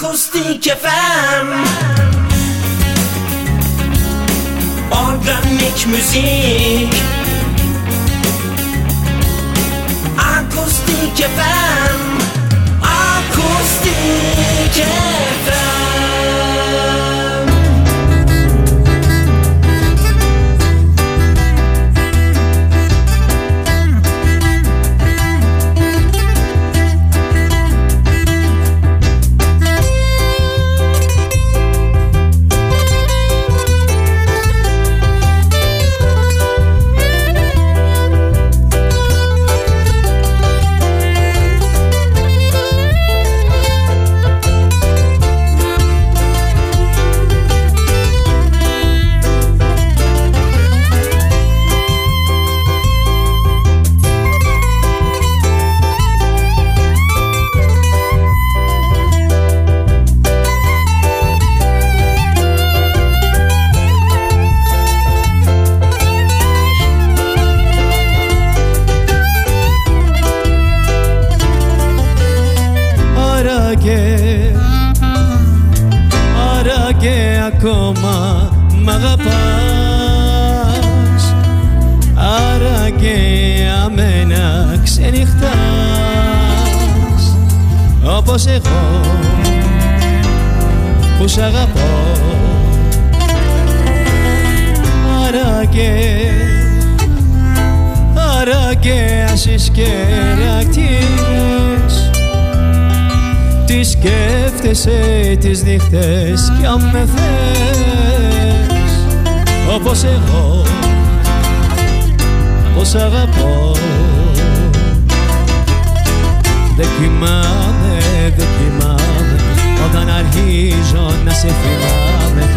Akustik FM Organik müzik. Akustik FM Akustik FM ακόμα μ' αγαπάς. Άραγε αμένα ξενυχτάς. Όπως εγώ που σ' αγαπώ. Άραγε, άραγε άσεις και ρακτήρες τι σκέφτεσαι τις νύχτες κι αν με θες. Όπως εγώ πως αγαπώ. Δεν κοιμάμαι, δεν κοιμάμαι όταν αρχίζω να σε θυμάμαι.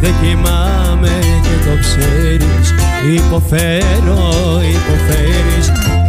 Δεν κοιμάμαι και το ξέρεις υποφέρω, υποφέρεις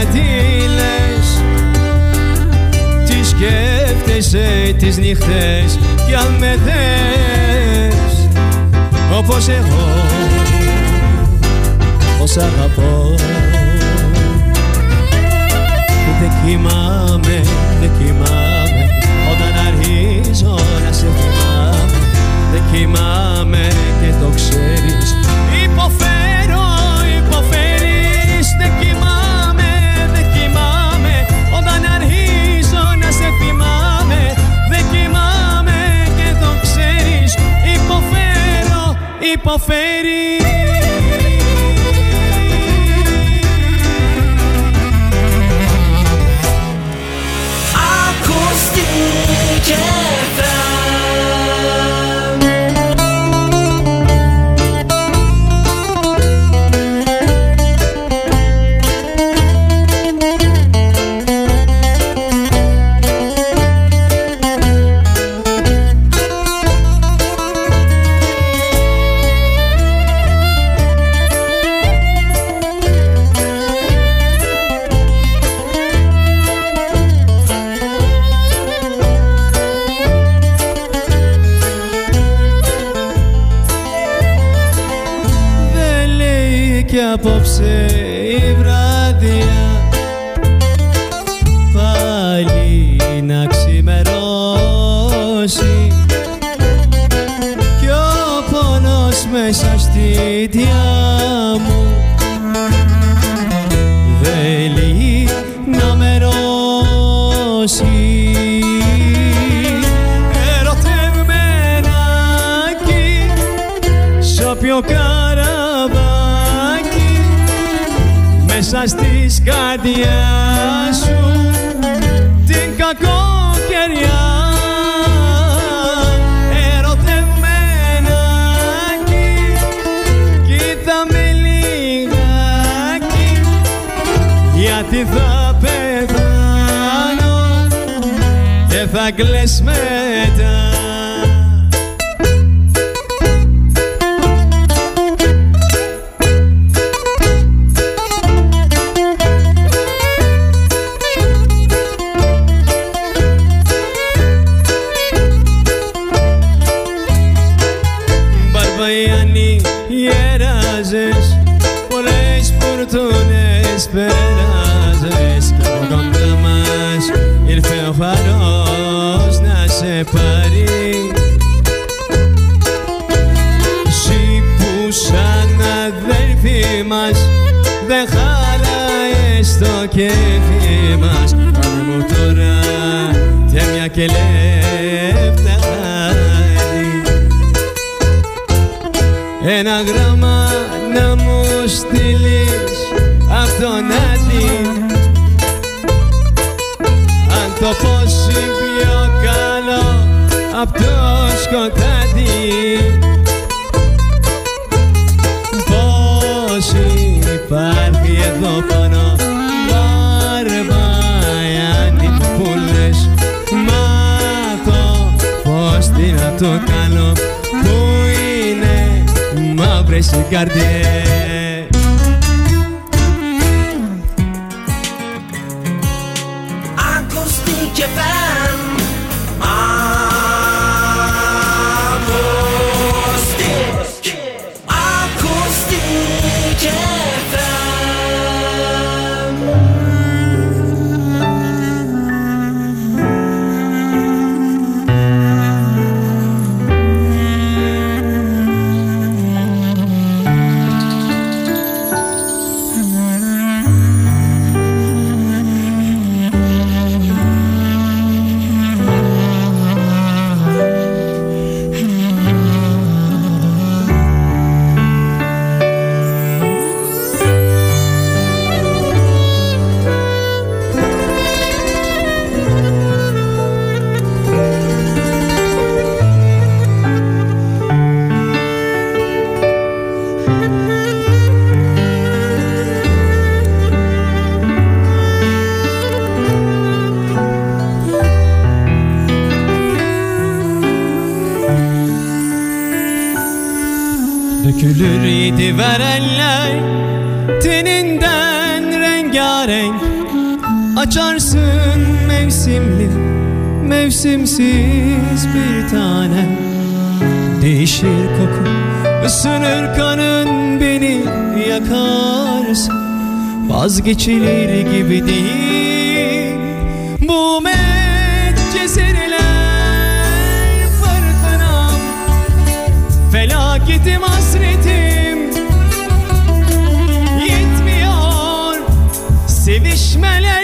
ρατήλες τι σκέφτεσαι τις νύχτες κι αν με θες. Όπως εγώ. Πως αγαπώ. Που δεν κοιμάμαι, δεν κοιμάμαι. Όταν αρχίζω να σε θυμάμαι. Δεν κοιμάμαι και το ξέρεις υποφέρεις Akustik απόψε η βραδιά. Πάλι να ξημερώσει. Κι ο πόνος μέσα στη διάρκεια Ερωτευμένα κι σ' όποιο καράβι μέσα στις καρδιάς σου την κακοκαιριά. Ερωτευμένα κι κοίτα με λιγάκι γιατί θα πεθάνω και θα κλαις μετά ένα γράμμα να μου στείλεις απ' τον Άδη Αν το φως είναι πιο καλό απ' το σκοτάδι. Πώς υπάρχει εδώ πάνω Μπαρμπαϊάνι που λες Μάθω πως τι να το κάνω Που είναι siempre llegar. Yedi verenler Teninden rengarenk. Açarsın mevsimli Mevsimsiz bir tane. Değişir koku Isınır kanın beni yakarsın. Vazgeçilir gibi değil. Bu medcezirler man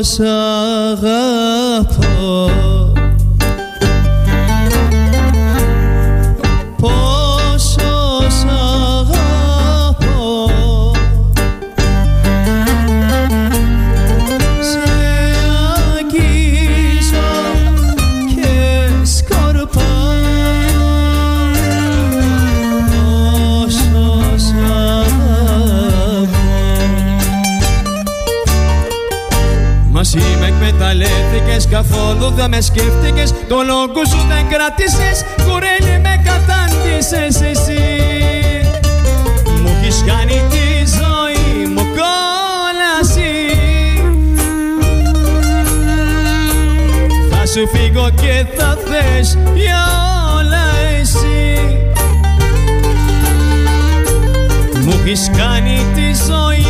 πως αγαπώ Εσύ με εκμεταλλεύτηκες, καθόλου δεν με σκέφτηκες. Το λόγο σου δεν κράτησες, κουρέλι με κατάντησες εσύ. Μου έχεις κάνει τη ζωή μου κόλαση. Θα σου φύγω και θα θες για όλα εσύ. Μου έχεις κάνει τη ζωή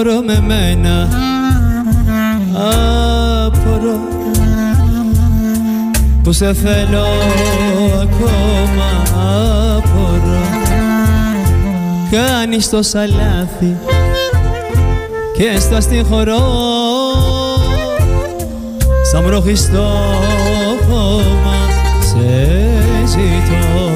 Απορώ με μένα. Απορώ. Που σε θέλω ακόμα Απορώ. Κάνεις τόσα λάθη Και στα χωρώ Σαν βροχιστό χώμα Σε ζητώ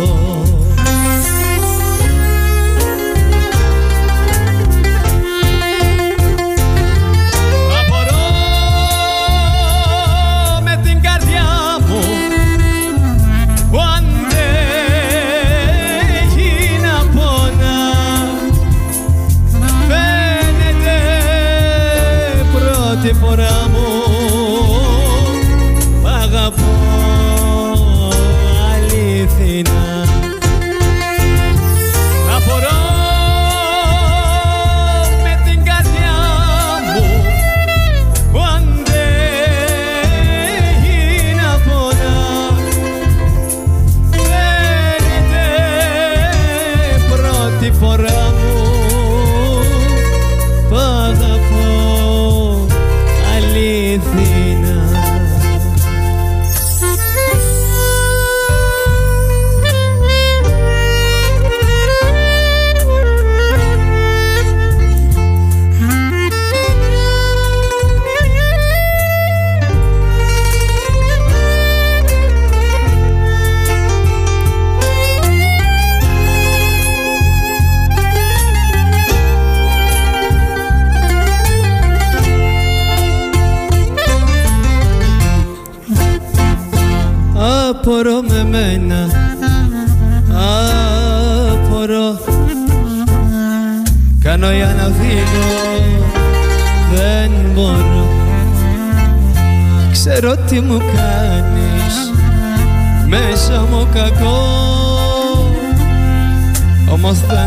όμως δεν